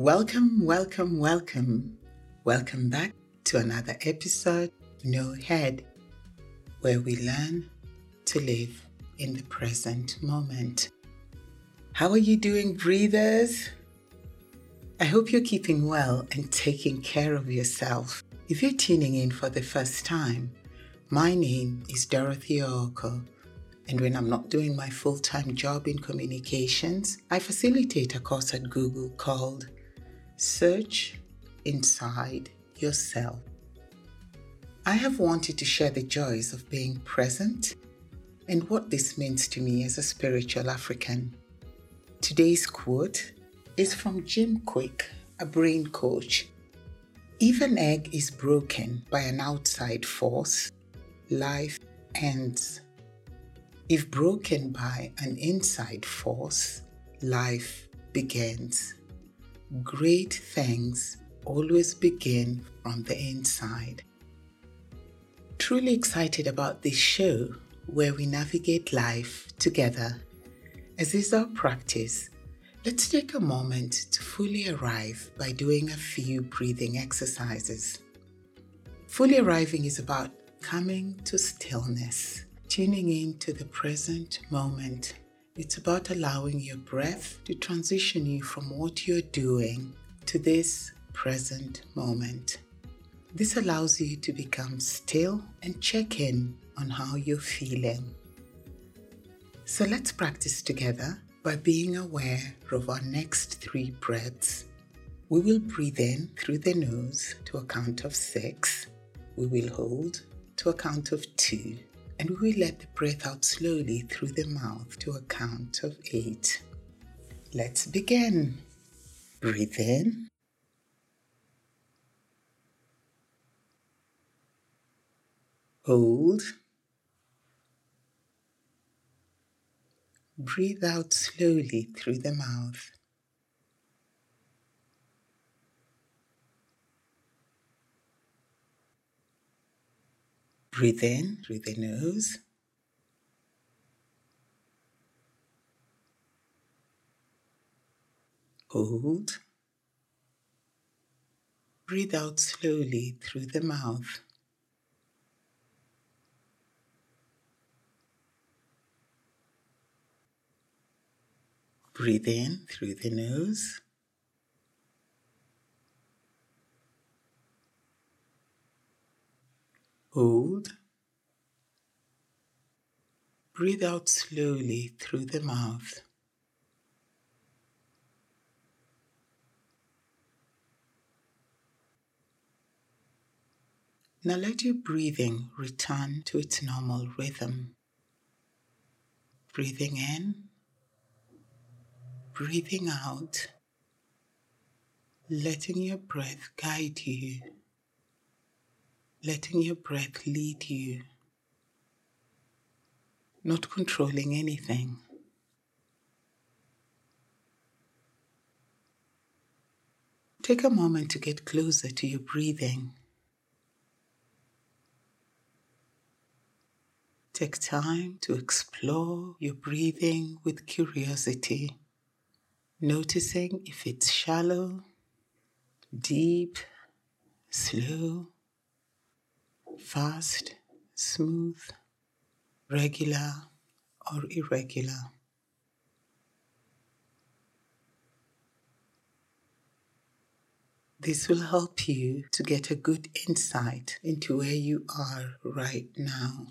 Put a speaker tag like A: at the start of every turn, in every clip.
A: Welcome, welcome, welcome. Welcome back to another episode, of No Head, where we learn to live in the present moment. How are you doing, breathers? I hope you're keeping well and taking care of yourself. If you're tuning in for the first time, my name is Dorothy Ooko, and when I'm not doing my full time job in communications, I facilitate a course at Google called Search Inside Yourself. I have wanted to share the joys of being present and what this means to me as a spiritual African. Today's quote is from Jim Kwik, a brain coach. If an egg is broken by an outside force, life ends. If broken by an inside force, life begins. Great things always begin from the inside. Truly excited about this show where we navigate life together. As is our practice, let's take a moment to fully arrive by doing a few breathing exercises. Fully arriving is about coming to stillness, tuning in to the present moment it's about allowing your breath to transition you from what you're doing to this present moment. This allows you to become still and check in on how you're feeling. So let's practice together by being aware of our next three breaths. We will breathe in through the nose to a count of six. We will hold to a count of two and we let the breath out slowly through the mouth to a count of eight. Let's begin. Breathe in. Hold. Breathe out slowly through the mouth. Breathe in through the nose. Hold. Breathe out slowly through the mouth. Breathe in through the nose. Hold. Breathe out slowly through the mouth. Now let your breathing return to its normal rhythm. Breathing in, breathing out, letting your breath guide you letting your breath lead you, not controlling anything. Take a moment to get closer to your breathing. Take time to explore your breathing with curiosity, noticing if it's shallow, deep, slow, fast, smooth, regular, or irregular. This will help you to get a good insight into where you are right now.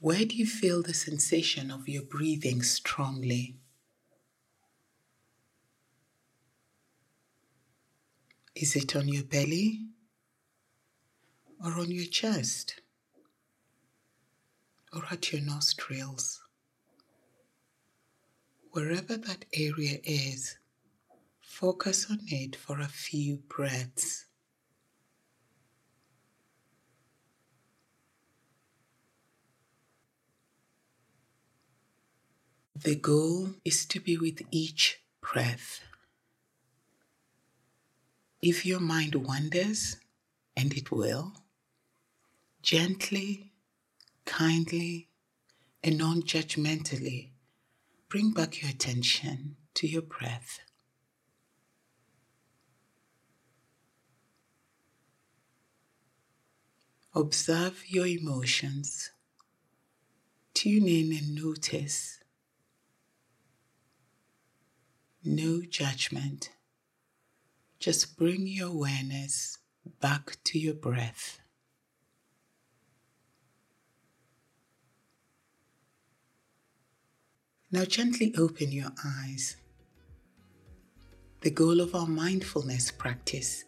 A: Where do you feel the sensation of your breathing strongly? Is it on your belly or on your chest or at your nostrils? Wherever that area is, focus on it for a few breaths. The goal is to be with each breath. If your mind wanders, and it will, gently, kindly,
B: and non judgmentally, bring back your attention to your breath. Observe your emotions. Tune in and notice. No judgment. Just bring your awareness back to your breath. Now gently open your eyes. The goal of our mindfulness practice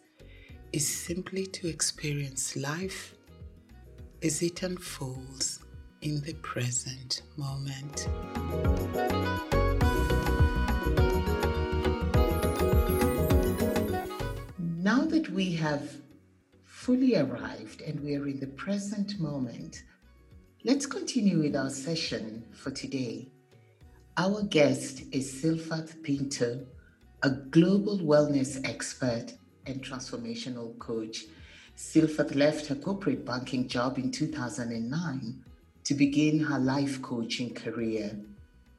B: is simply to experience life as it unfolds in the present moment. We have fully arrived and we are in the present moment, let's continue with our session for today. Our guest is Silfat Pinto, a global wellness expert and transformational coach. Silfat left her corporate banking job in 2009 to begin her life coaching career.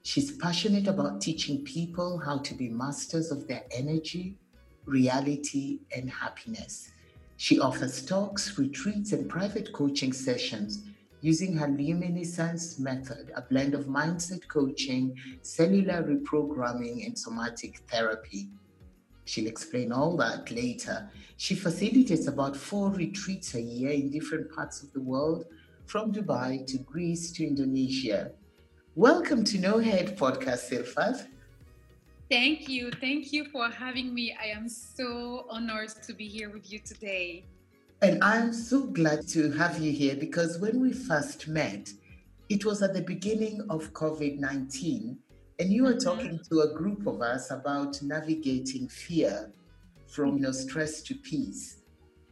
B: She's passionate about teaching people how to be masters of their energy, reality, and happiness. She offers talks, retreats, and private coaching sessions using her luminescence method, a blend of mindset coaching, cellular reprogramming, and somatic therapy. She'll explain all that later. She facilitates about four retreats a year in different parts of the world, from Dubai to Greece to Indonesia. Welcome to No Head Podcast, Silfat.
C: Thank you. Thank you for having me. I am so honored to be here with you today.
B: And I'm so glad to have you here because when we first met, it was at the beginning of COVID 19, and you were mm-hmm. talking to a group of us about navigating fear from you know, stress to peace.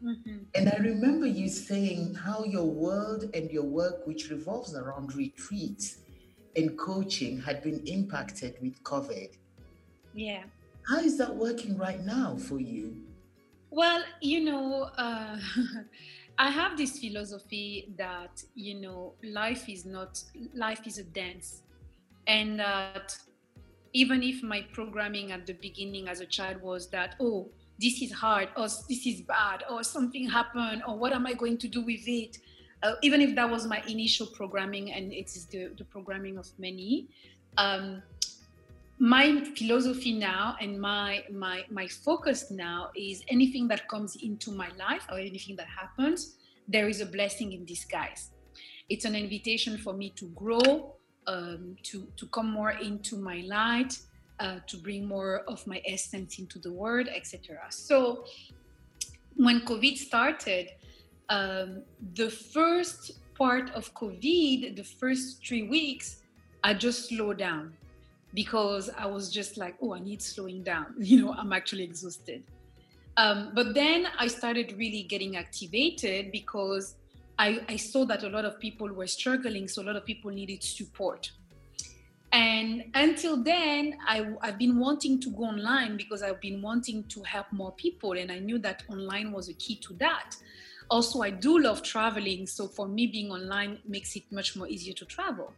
B: Mm-hmm. And I remember you saying how your world and your work, which revolves around retreats and coaching, had been impacted with COVID.
C: Yeah.
B: How is that working right now for you?
C: Well, you know, uh, I have this philosophy that you know life is not life is a dance, and that even if my programming at the beginning as a child was that oh this is hard or this is bad or something happened or what am I going to do with it, uh, even if that was my initial programming and it is the, the programming of many. Um, my philosophy now and my my my focus now is anything that comes into my life or anything that happens there is a blessing in disguise. It's an invitation for me to grow um, to to come more into my light uh, to bring more of my essence into the world etc so when covid started um, the first part of covid the first three weeks i just slowed down because I was just like, oh, I need slowing down. You know, I'm actually exhausted. Um, but then I started really getting activated because I, I, saw that a lot of people were struggling, so a lot of people needed support. And until then, I, I've been wanting to go online because I've been wanting to help more people, and I knew that online was a key to that. Also, I do love traveling, so for me, being online makes it much more easier to travel.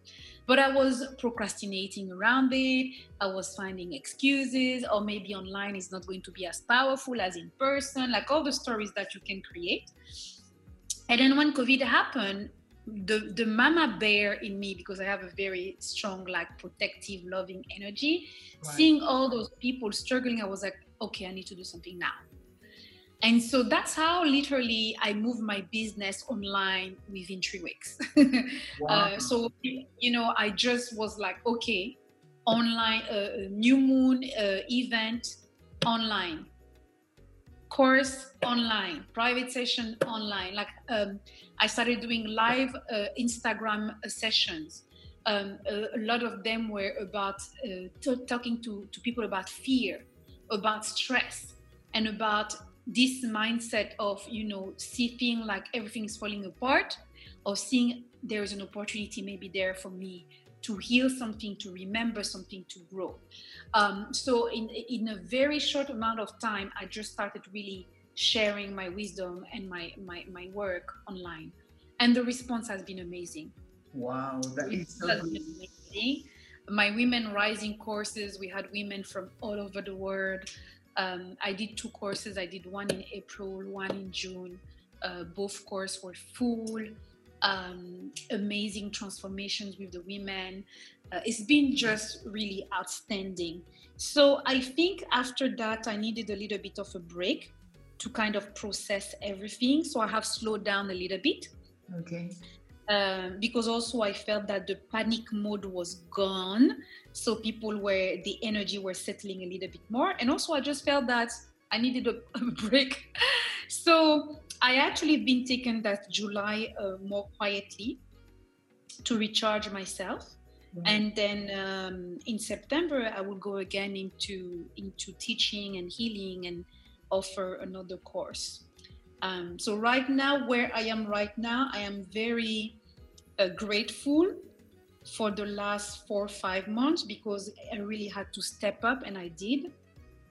C: But I was procrastinating around it. I was finding excuses, or maybe online is not going to be as powerful as in person, like all the stories that you can create. And then when COVID happened, the the mama bear in me because I have a very strong, like protective, loving energy. Right. Seeing all those people struggling, I was like, okay, I need to do something now. And so that's how literally I moved my business online within three weeks. wow. uh, so, you know, I just was like, okay, online, uh, new moon uh, event online, course online, private session online. Like um, I started doing live uh, Instagram uh, sessions. Um, a, a, lot of them were about uh, t- talking to, to people about fear, about stress, and about this mindset of you know seeing like everything is falling apart or seeing there is an opportunity maybe there for me to heal something to remember something to grow um, so in in a very short amount of time i just started really sharing my wisdom and my my, my work online and the response has been amazing
A: Wow, that is so. Amazing.
C: My women rising courses, we had women from all over the world. Um, I did two courses. I did one in April, one in June. Uh, both courses were full. Um, amazing transformations with the women. Uh, it's been just really outstanding. So I think after that, I needed a little bit of a break to kind of process everything. So I have slowed down a little bit.
A: Okay.
C: Um, because also I felt that the panic mode was gone. So people were, the energy were settling a little bit more. And also I just felt that I needed a, a break. so I actually been taken that July uh, more quietly to recharge myself. Mm-hmm. And then um, in September, I will go again into into teaching and healing and offer another course. Um, so right now, where I am right now, I am very uh, grateful for the last four or five months because I really had to step up, and I did.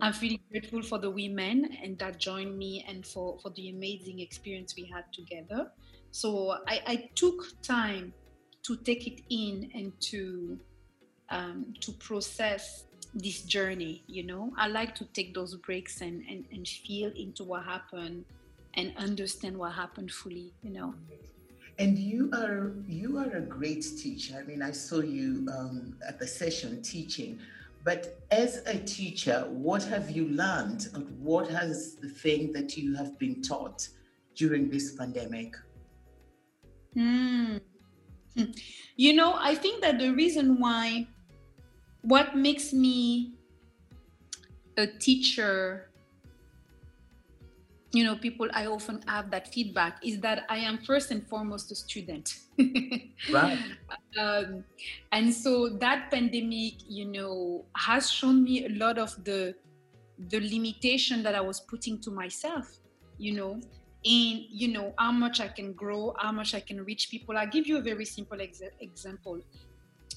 C: I'm feeling grateful for the women and that joined me and for, for the amazing experience we had together. So I, I took time to take it in and to um, to process this journey you know i like to take those breaks and, and and feel into what happened and understand what happened fully you know.
A: And you are you are a great teacher. I mean i saw you um, at the session teaching but as a teacher what have you learned? And what has the thing that you have been taught during this pandemic?
C: Mm. you know i think that the reason why what makes me a teacher you know people i often have that feedback is that i am first and foremost a student.
A: Right.
C: Um, and so that pandemic you know has shown me a lot of the the limitation that i was putting to myself you know in you know how much i can grow how much i can reach people. I'll give you a very simple ex- example.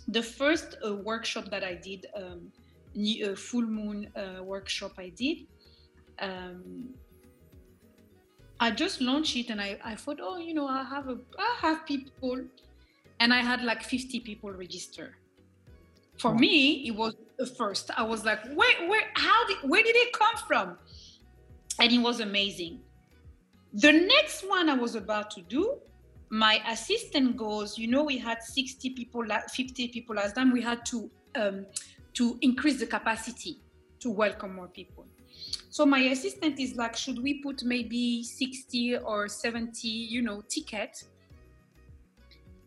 C: The first uh, workshop that I did, um, a full moon uh, workshop I did, um, I just launched it and I, I thought, oh, you know, I have a, I have people, and I had like 50 people register. For me, it was the first. I was like, where, where, how did, where did it come from? And it was amazing. The next one I was about to do, my assistant goes, you know, we had 60 people, 50 people last time. We had to um, to increase the capacity to welcome more people. So my assistant is like, should we put maybe 60 or 70, you know, ticket?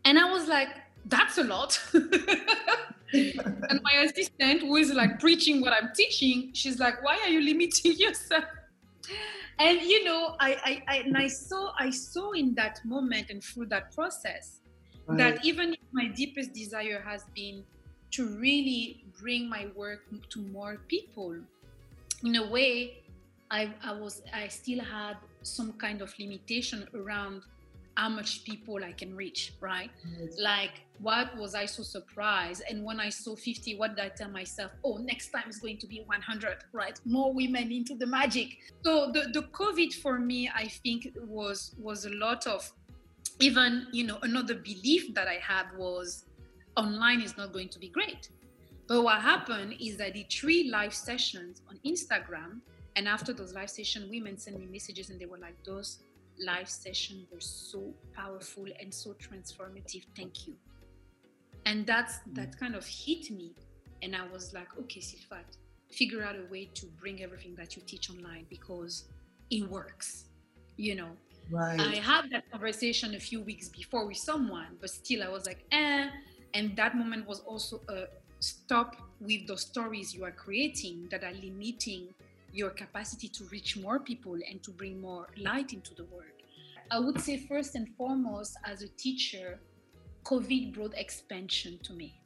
C: And I was like, that's a lot. and my assistant, who is like preaching what I'm teaching, she's like, why are you limiting yourself? and you know I, I, I and i saw i saw in that moment and through that process right. that even if my deepest desire has been to really bring my work to more people in a way i i was i still had some kind of limitation around how much people I can reach, right? Yes. Like, what was I so surprised? And when I saw 50, what did I tell myself? Oh, next time is going to be 100, right? More women into the magic. So the, the COVID for me, I think was was a lot of even, you know, another belief that I had was online is not going to be great. But what happened is I did three live sessions on Instagram. And after those live sessions, women sent me messages and they were like, those live sessions were so powerful and so transformative. Thank you. And that's that kind of hit me. And I was like, okay, Sylphat, figure out a way to bring everything that you teach online because it works. You know.
A: Right.
C: I had that conversation a few weeks before with someone, but still I was like, eh. And that moment was also a stop with the stories you are creating that are limiting your capacity to reach more people and to bring more light into the world. I would say, first and foremost, as a teacher, COVID brought expansion to me.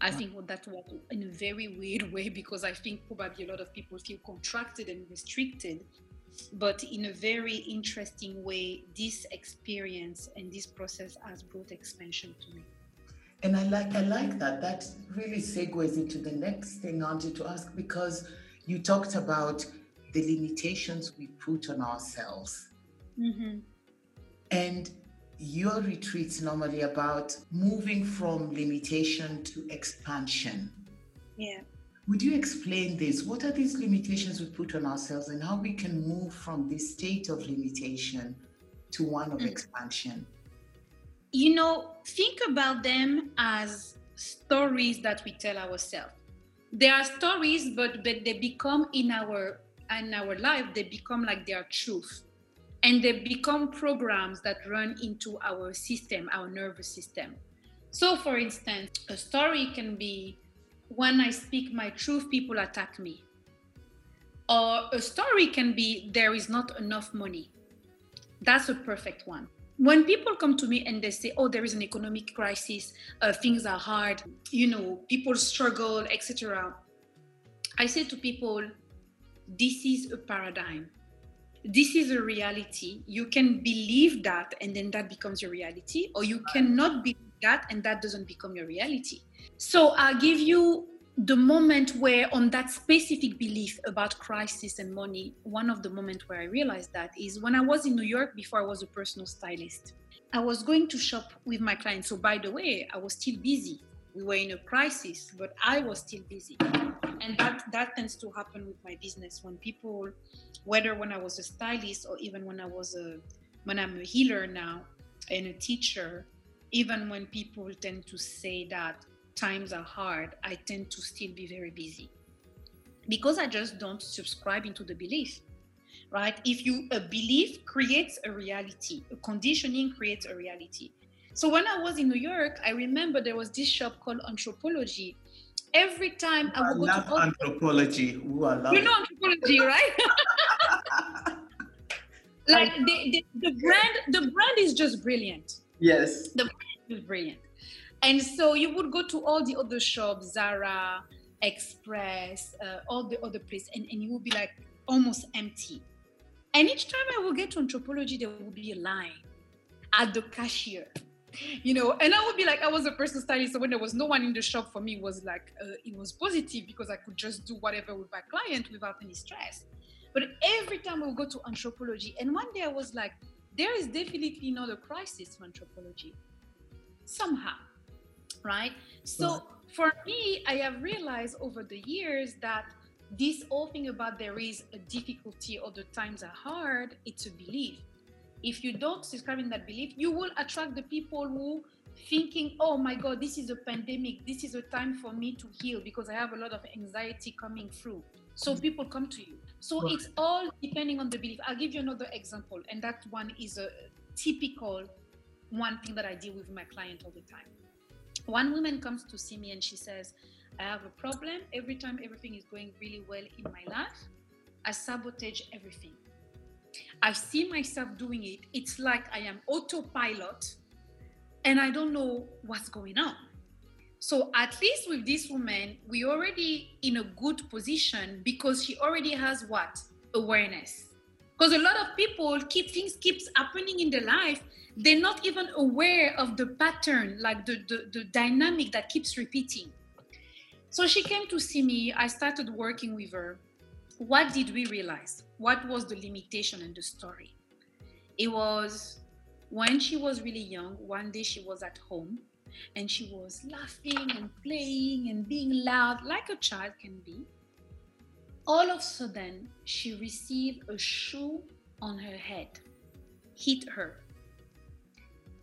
C: I think that was in a very weird way because I think probably a lot of people feel contracted and restricted. But in a very interesting way, this experience and this process has brought expansion to me.
A: And I like I like that. That really segues into the next thing I wanted to ask because you talked about the limitations we put on ourselves.
C: Mm-hmm.
A: And your retreats normally about moving from limitation to expansion.
C: Yeah.
A: Would you explain this? What are these limitations we put on ourselves and how we can move from this state of limitation to one of mm. expansion?
C: You know, think about them as stories that we tell ourselves. They are stories, but, but they become in our in our life, they become like their truth and they become programs that run into our system, our nervous system. So, for instance, a story can be when I speak my truth, people attack me. Or a story can be there is not enough money. That's a perfect one. When people come to me and they say, "Oh, there is an economic crisis, uh, things are hard, you know, people struggle, etc." I say to people, "This is a paradigm this is a reality. You can believe that, and then that becomes your reality, or you cannot believe that, and that doesn't become your reality. So I'll give you the moment where, on that specific belief about crisis and money, one of the moments where I realized that is when I was in New York before I was a personal stylist. I was going to shop with my clients. So, by the way, I was still busy. We were in a crisis, but I was still busy and that that tends to happen with my business when people whether when i was a stylist or even when i was a when i'm a healer now and a teacher even when people tend to say that times are hard i tend to still be very busy because i just don't subscribe into the belief right if you a belief creates a reality a conditioning creates a reality so when i was in new york i remember there was this shop called Anthropologie. every time I would
A: I go to Anthropologie. Ooh, I love
C: you know Anthropologie, right? like the, the, the brand, the brand is just brilliant.
A: Yes.
C: The brand is brilliant. And so you would go to all the other shops, Zara, Express, uh, all the other places, and, and you would be like almost empty. And each time I would get to Anthropologie, there would be a line at the cashier you know? And i would be like i was a person stylist so when there was no one in the shop for me it was like uh, it was positive because i could just do whatever with my client without any stress. But every time we would go to Anthropologie and one day i was like there is definitely not a crisis for Anthropologie somehow right so for me i have realized over the years that this whole thing about there is a difficulty or the times are hard it's a belief if you don't subscribe in that belief, you will attract the people who thinking, oh my God, this is a pandemic. This is a time for me to heal because I have a lot of anxiety coming through. So mm. people come to you. So right. it's all depending on the belief. I'll give you another example, and that one is a typical one thing that I deal with my client all the time. One woman comes to see me and she says, I have a problem. Every time everything is going really well in my life, I sabotage everything. I see myself doing it. It's like I am autopilot and I don't know what's going on. So at least with this woman, we already in a good position because she already has what? Awareness. Because a lot of people keep things keeps happening in their life. They're not even aware of the pattern, like the, the, the dynamic that keeps repeating. So she came to see me. I started working with her what did we realize? What was the limitation in the story? It was when she was really young, one day she was at home and she was laughing and playing and being loud like a child can be. All of a sudden, she received a shoe on her head, hit her.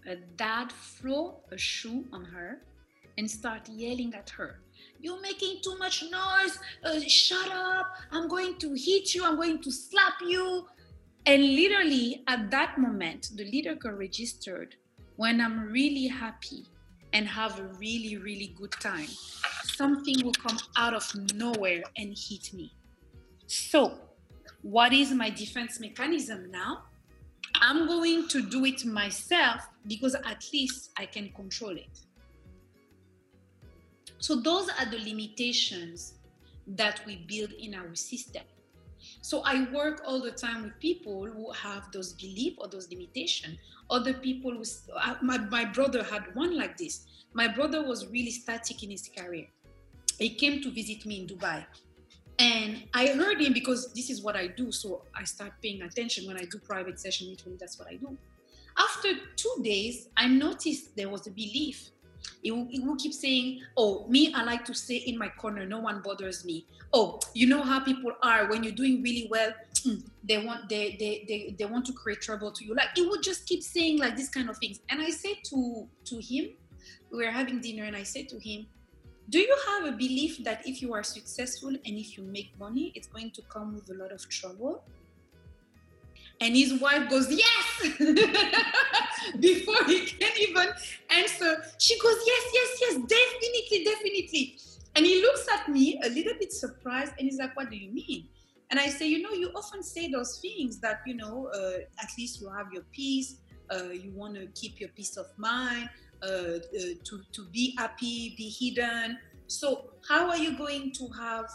C: Her dad threw a shoe on her and started yelling at her you're making too much noise. Uh, shut up. I'm going to hit you. I'm going to slap you. And literally at that moment, the leader got registered when I'm really happy and have a really, really good time. Something will come out of nowhere and hit me. So, what is my defense mechanism now? I'm going to do it myself because at least I can control it. So those are the limitations that we build in our system. So I work all the time with people who have those beliefs or those limitations. Other people, who, uh, my, my brother had one like this. My brother was really static in his career. He came to visit me in Dubai. And I heard him because this is what I do. So I start paying attention when I do private session. Literally, that's what I do. After two days, I noticed there was a belief. It will, it will keep saying, Oh, me, I like to stay in my corner. No one bothers me. Oh, you know how people are when you're doing really well, mm, they want they, they they they want to create trouble to you. Like it would just keep saying like these kind of things. And I said to to him, we were having dinner, and I said to him, Do you have a belief that if you are successful and if you make money, it's going to come with a lot of trouble? And his wife goes, Yes! Before he can even answer, she goes, Yes, yes, yes, definitely, definitely. And he looks at me a little bit surprised and he's like, What do you mean? And I say, You know, you often say those things that, you know, uh, at least you have your peace, uh, you want to keep your peace of mind, to, to be happy, be hidden. So, how are you going to have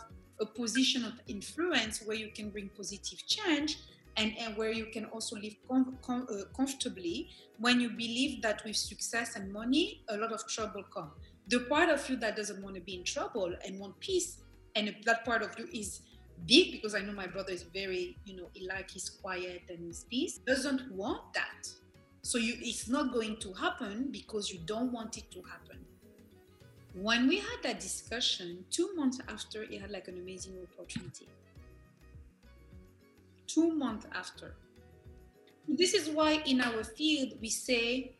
C: a position of influence where you can bring positive change and, and where you can also live com- com- uh, comfortably when you believe that with success and money, a lot of trouble come. The part of you that doesn't want to be in trouble and want peace, and that part of you is big because I know my brother is very, you know, he like his quiet and his peace, doesn't want that. So you, it's not going to happen because you don't want it to happen. When we had that discussion, two months after, he had like an amazing opportunity two months after. This is why in our field we say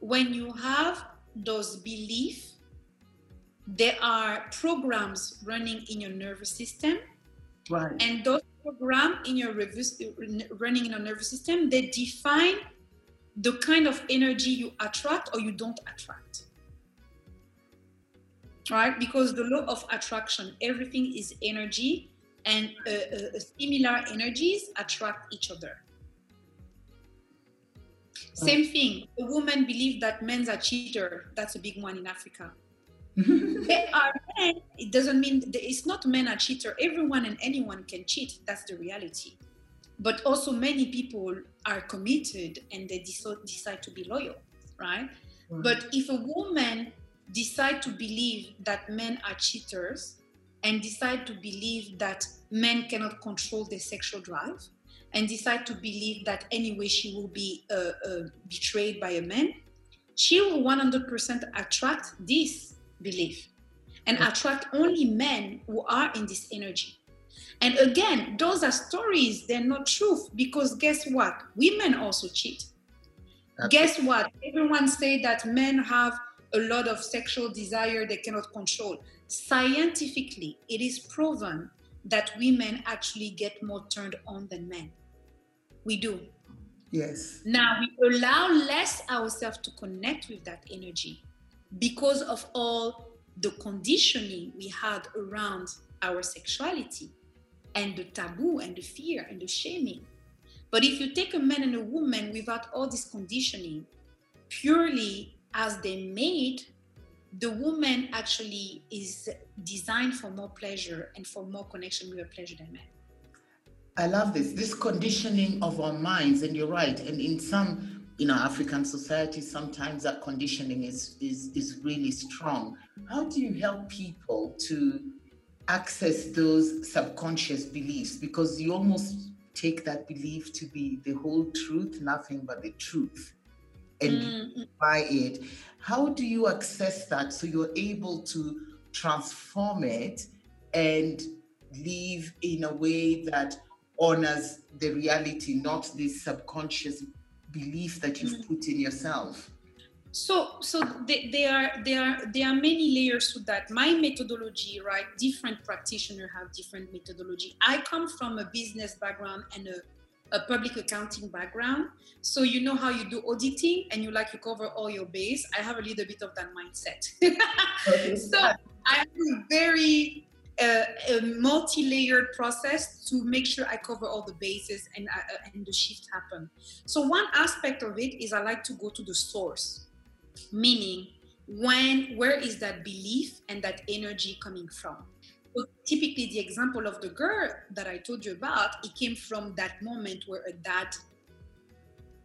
C: when you have those beliefs, there are programs running in your nervous system.
A: Right.
C: And those programs in your running in your nervous system, they define the kind of energy you attract or you don't attract. Right? Because the law of attraction, everything is energy and uh, uh, similar energies attract each other. Same thing. A woman believes that men's are cheater. That's a big one in Africa. they are men. It doesn't mean it's not men are cheater. Everyone and anyone can cheat. That's the reality. But also many people are committed and they decide to be loyal, right? Mm-hmm. But if a woman decide to believe that men are cheaters, and decide to believe that men cannot control their sexual drive and decide to believe that anyway she will be uh, uh, betrayed by a man, she will 100% attract this belief and attract only men who are in this energy. And again, those are stories, they're not truth because guess what? Women also cheat. Absolutely. Guess what? Everyone say that men have a lot of sexual desire they cannot control. Scientifically, it is proven that women actually get more turned on than men. We do.
A: Yes.
C: Now we allow less ourselves to connect with that energy because of all the conditioning we had around our sexuality and the taboo and the fear and the shaming. But if you take a man and a woman without all this conditioning, purely as they made, the woman actually is designed for more pleasure and for more connection with a pleasure than men.
A: I love this, this conditioning of our minds, and you're right. And in some, you know, African societies, sometimes that conditioning is is is really strong. How do you help people to access those subconscious beliefs? Because you almost take that belief to be the whole truth, nothing but the truth and mm-hmm. buy it. How do you access that so you're able to transform it and live in a way that honors the reality, not this subconscious belief that you've mm-hmm. put in yourself?
C: So, so there are there are there are many layers to that. My methodology, right? Different practitioners have different methodology. I come from a business background and a a public accounting background. So you know how you do auditing and you like you cover all your base. I have a little bit of that mindset. so I have a very uh, a multi-layered process to make sure I cover all the bases and uh, and the shift happen. So one aspect of it is I like to go to the source, meaning when where is that belief and that energy coming from? So typically, the example of the girl that I told you about, it came from that moment where a dad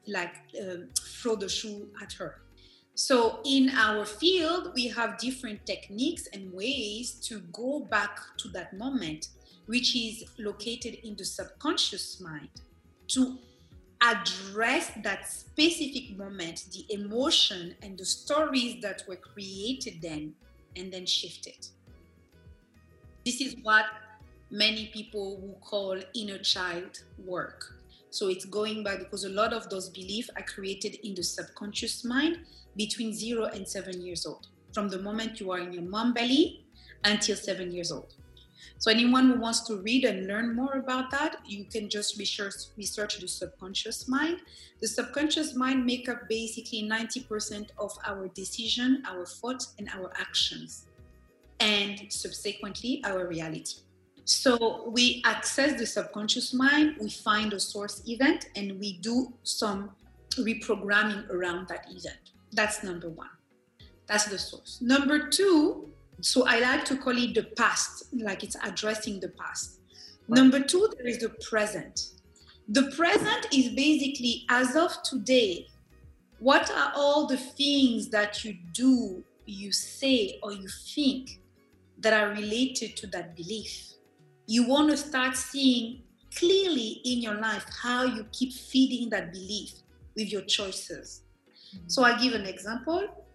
C: like um, throw the shoe at her. So in our field, we have different techniques and ways to go back to that moment, which is located in the subconscious mind, to address that specific moment, the emotion and the stories that were created then, and then shift it. This is what many people will call inner child work. So it's going back because a lot of those beliefs are created in the subconscious mind between zero and seven years old, from the moment you are in your mom belly until seven years old. So anyone who wants to read and learn more about that, you can just research research the subconscious mind. The subconscious mind make up basically 90% of our decision, our thoughts, and our actions, and subsequently our reality. So we access the subconscious mind, we find a source event, and we do some reprogramming around that event. That's number one. That's the source. Number two, so I like to call it the past, like it's addressing the past. Right. Number two, there is the present. The present is basically as of today, what are all the things that you do, you say, or you think that are related to that belief? you want to start seeing clearly in your life how you keep feeding that belief with your choices. Mm-hmm. So I give an example.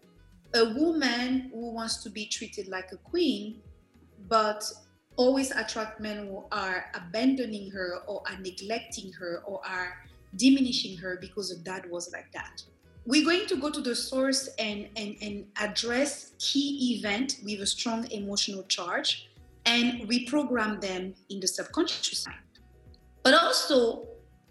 C: A woman who wants to be treated like a queen, but always attract men who are abandoning her or are neglecting her or are diminishing her because her dad was like that. We're going to go to the source and, and, and address key event with a strong emotional charge and reprogram them in the subconscious mind. But also,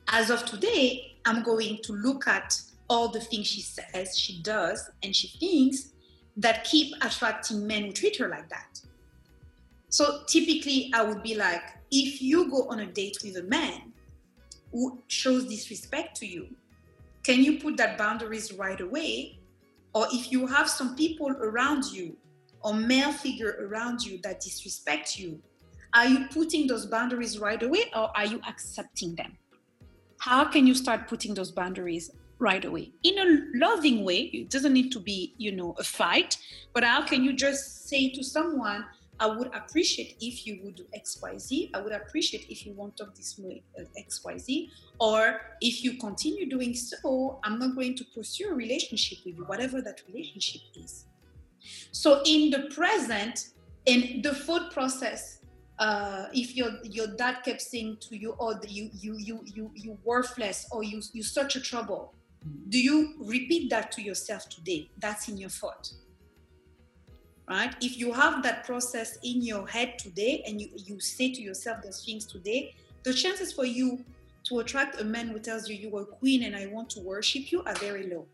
C: as of today, I'm going to look at all the things she says, she does, and she thinks that keep attracting men who treat her like that. So typically, I would be like, if you go on a date with a man who shows disrespect to you, can you put that boundaries right away? Or if you have some people around you or male figure around you that disrespect you, are you putting those boundaries right away or are you accepting them? How can you start putting those boundaries right away in a loving way? It doesn't need to be, you know, a fight, but how can you just say to someone, I would appreciate if you would do XYZ. I would appreciate if you won't talk this way, uh, XYZ. Or if you continue doing so, I'm not going to pursue a relationship with you, whatever that relationship is. So in the present, in the thought process, uh, if your your dad kept saying to you, "Oh, you you you you you worthless," or "You you such a trouble," do you repeat that to yourself today? That's in your thought, right? If you have that process in your head today, and you you say to yourself those things today, the chances for you to attract a man who tells you you are queen and I want to worship you are very low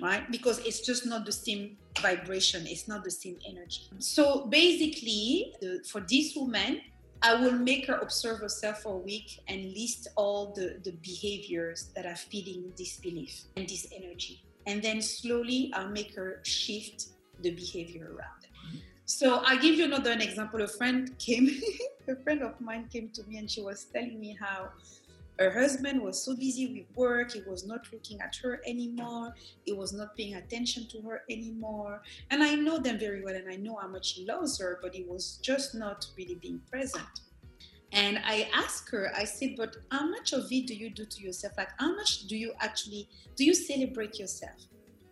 C: right? Because it's just not the same vibration, it's not the same energy. So basically, the, for this woman, I will make her observe herself for a week and list all the, the behaviors that are feeding this belief and this energy. And then slowly I'll make her shift the behavior around it. So I'll give you another an example. A friend came, a friend of mine came to me and she was telling me how her husband was so busy with work, he was not looking at her anymore, he was not paying attention to her anymore. And I know them very well and I know how much he loves her, but he was just not really being present. And I asked her, I said, but how much of it do you do to yourself? Like, how much do you actually, do you celebrate yourself?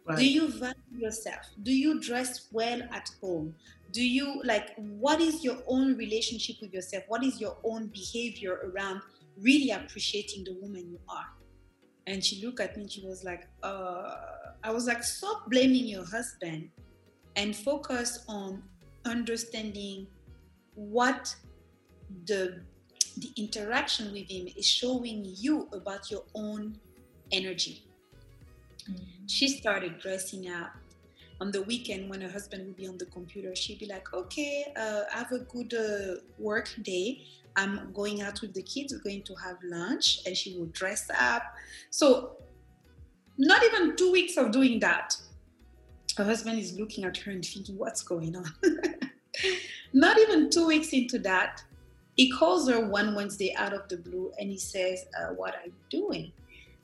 C: Right. Do you value yourself? Do you dress well at home? Do you, like, what is your own relationship with yourself? What is your own behavior around really appreciating the woman you are. And she looked at me and she was like, uh, I was like, stop blaming your husband and focus on understanding what the the interaction with him is showing you about your own energy. Mm-hmm. She started dressing up. On the weekend, when her husband would be on the computer, she'd be like, "Okay, uh, have a good uh, work day. I'm going out with the kids, we're going to have lunch, and she would dress up. So, not even two weeks of doing that, her husband is looking at her and thinking, What's going on? not even two weeks into that, he calls her one Wednesday out of the blue and he says, uh, What are you doing?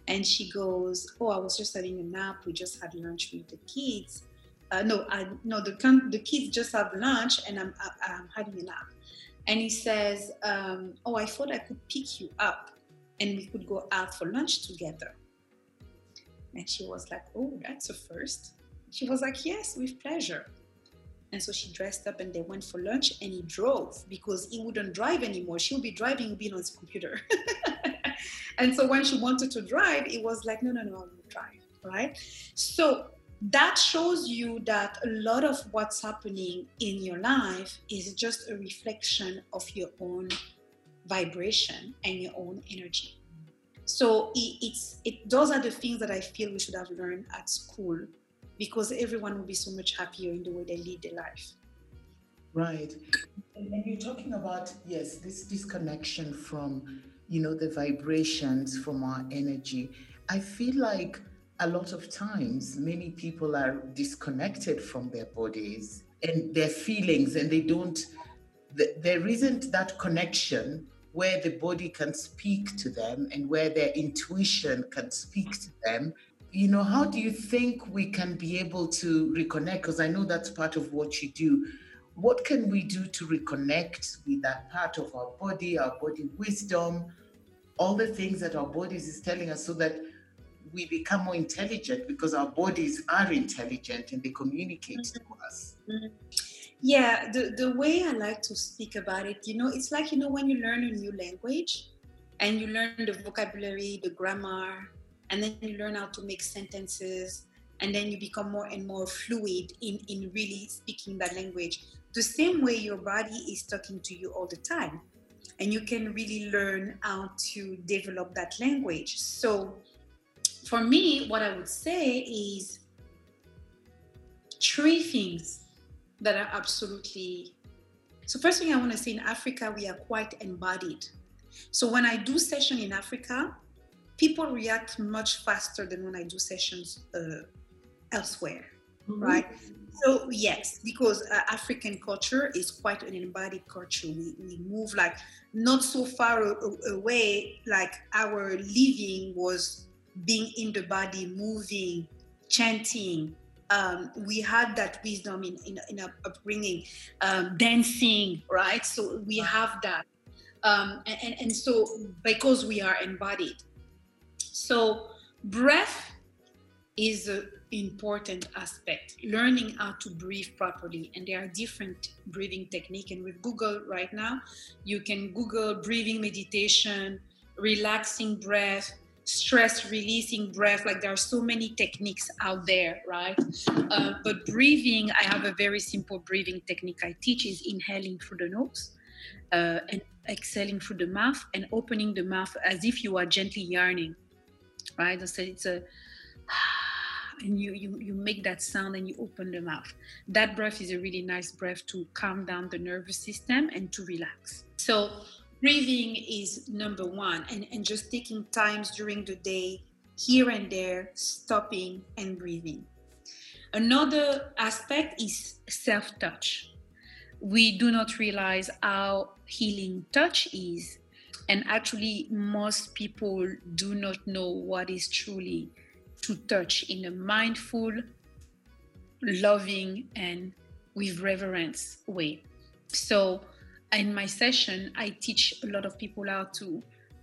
C: And she goes, Oh, I was just having a nap. We just had lunch with the kids. Uh, no, I no the the kids just have lunch and I'm I'm having a nap and he says, um, "Oh, I thought I could pick you up." and we could go out for lunch together. And she was like, Oh, that's a first. She was like, Yes, with pleasure. And so she dressed up and they went for lunch and he drove because he wouldn't drive anymore. She would be driving, being on his computer. and so when she wanted to drive, it was like, no, no, no, I will drive, right? So that shows you that a lot of what's happening in your life is just a reflection of your own vibration and your own energy. So it, it's it those are the things that I feel we should have learned at school because everyone will be so much happier in the way they lead their life.
A: Right. And, and you're talking about, yes, this disconnection from, you know, the vibrations from our energy. I feel like a lot of times many people are disconnected from their bodies and their feelings and they don't there isn't that connection where the body can speak to them and where their intuition can speak to them you know, how do you think we can be able to reconnect? Because I know that's part of what you do. What can we do to reconnect with that part of our body, our body wisdom, all the things that our bodies is telling us so that we become more intelligent because our bodies are intelligent and they communicate mm-hmm. to us. Mm-hmm.
C: Yeah, the, the way I like to speak about it, you know, it's like, you know, when you learn a new language and you learn the vocabulary, the grammar, and then you learn how to make sentences and then you become more and more fluid in in really speaking that language the same way your body is talking to you all the time and you can really learn how to develop that language so for me what i would say is three things that are absolutely so first thing i want to say in africa we are quite embodied so when i do session in africa people react much faster than when I do sessions uh, elsewhere, mm-hmm. right? So yes, because uh, African culture is quite an embodied culture. We, we move like not so far away. Like our living was being in the body, moving, chanting. Um, we had that wisdom in in, in our upbringing, um, dancing, right? So we have that, um, and, and and so because we are embodied, so, breath is an important aspect. Learning how to breathe properly, and there are different breathing techniques. And with Google right now, you can Google breathing meditation, relaxing breath, stress releasing breath. Like there are so many techniques out there, right? Uh, but breathing, I have a very simple breathing technique I teach is inhaling through the nose. Uh, and exhaling through the mouth and opening the mouth as if you are gently yarning right? So it's a and you, you you make that sound and you open the mouth. That breath is a really nice breath to calm down the nervous system and to relax. So breathing is number one and, and just taking times during the day here and there, stopping and breathing. Another aspect is self-touch. We do not realize how healing touch is and actually, most people do not know what is truly to touch in a mindful, loving, and with reverence way. So, in my session, I teach a lot of people how to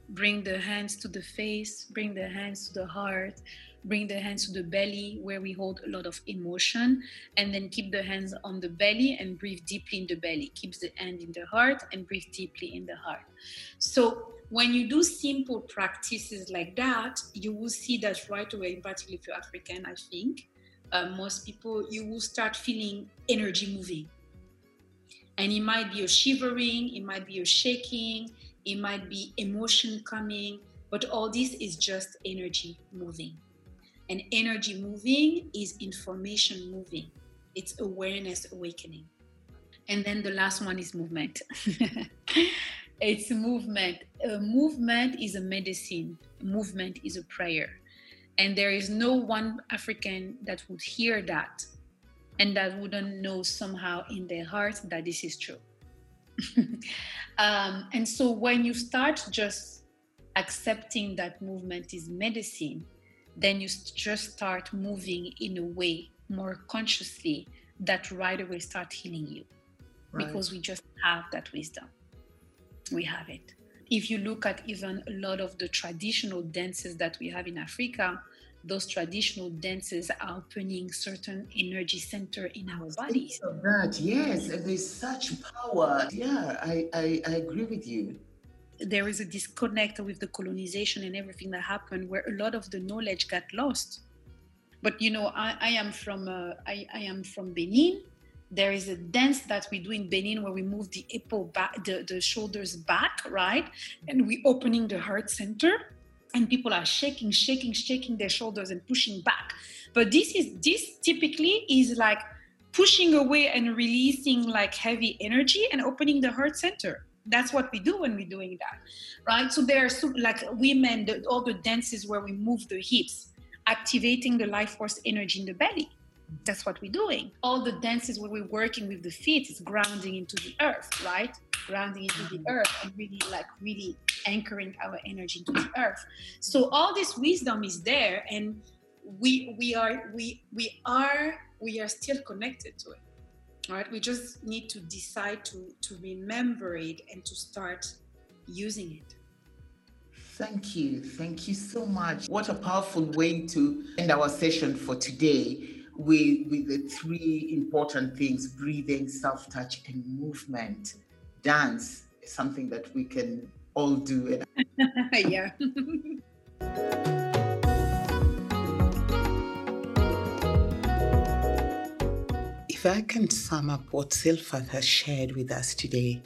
C: bring the hands to the face, bring the hands to the heart, bring the hands to the belly where we hold a lot of emotion and then keep the hands on the belly and breathe deeply in the belly. Keeps the hand in the heart and breathe deeply in the heart. So when you do simple practices like that you will see that right away particularly if you're african i think uh, most people you will start feeling energy moving and it might be a shivering it might be a shaking it might be emotion coming but all this is just energy moving and energy moving is information moving, it's awareness awakening. And then the last one is movement. it's movement. A movement is a medicine, movement is a prayer. And there is no one African that would hear that and that wouldn't know somehow in their heart that this is true. um, and so when you start just accepting that movement is medicine, then you just start moving in a way more consciously that right away start healing you right. because we just have that wisdom we have it if you look at even a lot of the traditional dances that we have in Africa, those traditional dances are opening certain energy center in our bodies.
A: Of that, yes, there's such power. Yeah, I, I, I agree with you.
C: There is a disconnect with the colonization and everything that happened, where a lot of the knowledge got lost. But you know, I, I am from uh, I, I am from Benin. There is a dance that we do in Benin where we move the hippo back, the, the shoulders back, right, and we opening the heart center and people are shaking shaking shaking their shoulders and pushing back. But this is this typically is like pushing away and releasing like heavy energy and opening the heart center. That's what we do when we're doing that right? So there are like women the, all the dances where we move the hips activating the life force energy in the belly that's what we're doing. All the dances where we're working with the feet is grounding into the earth right? Grounding into the mm-hmm. earth and really like really anchoring our energy into the earth. So all this wisdom is there and we we are we we are we are still connected to it right? We just need to decide to to remember it and to start using it.
A: Thank you. Thank you so much. What a powerful way to end our session for today with, with the three important things breathing, self touch, and movement. Dance is something that we can all do.
C: yeah.
A: if I can sum up what Silfath has shared with us today,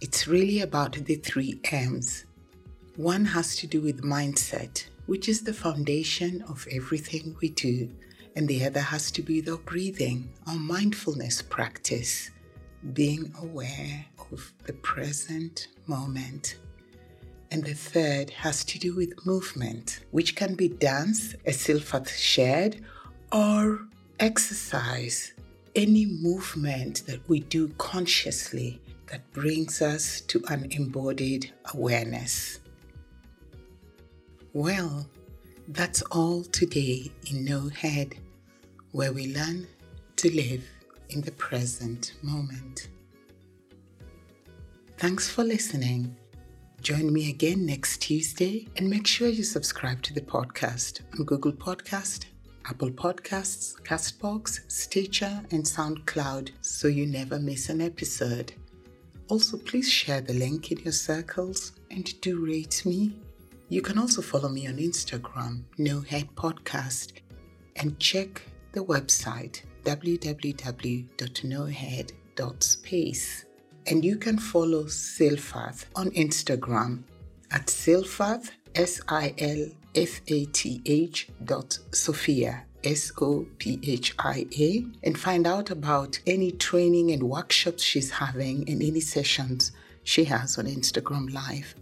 A: it's really about the three M's. One has to do with mindset, which is the foundation of everything we do, and the other has to be the breathing or mindfulness practice, being aware of the present moment. And the third has to do with movement, which can be dance, as Silfath shared, or exercise, any movement that we do consciously that brings us to an embodied awareness. Well, that's all today in No Head, where we learn to live in the present moment. Thanks for listening. Join me again next Tuesday and make sure you subscribe to the podcast on Google Podcast, Apple Podcasts, Castbox, Stitcher, and SoundCloud so you never miss an episode. Also, please share the link in your circles and do rate me. You can also follow me on Instagram, No Head Podcast, and check the website www.nohead.space and you can follow Silfath on Instagram at Silfath, S I L F A T H dot Sophia, S O P H I A, and find out about any training and workshops she's having and any sessions she has on Instagram Live.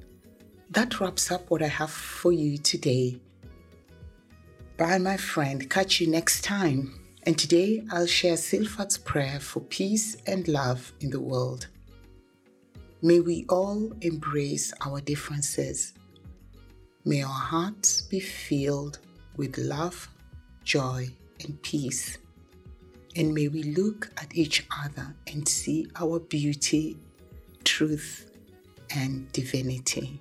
A: That wraps up what I have for you today. Bye, my friend. Catch you next time. And today I'll share Silfath's prayer for peace and love in the world. May we all embrace our differences. May our hearts be filled with love, joy, and peace. And may we look at each other and see our beauty, truth, and divinity.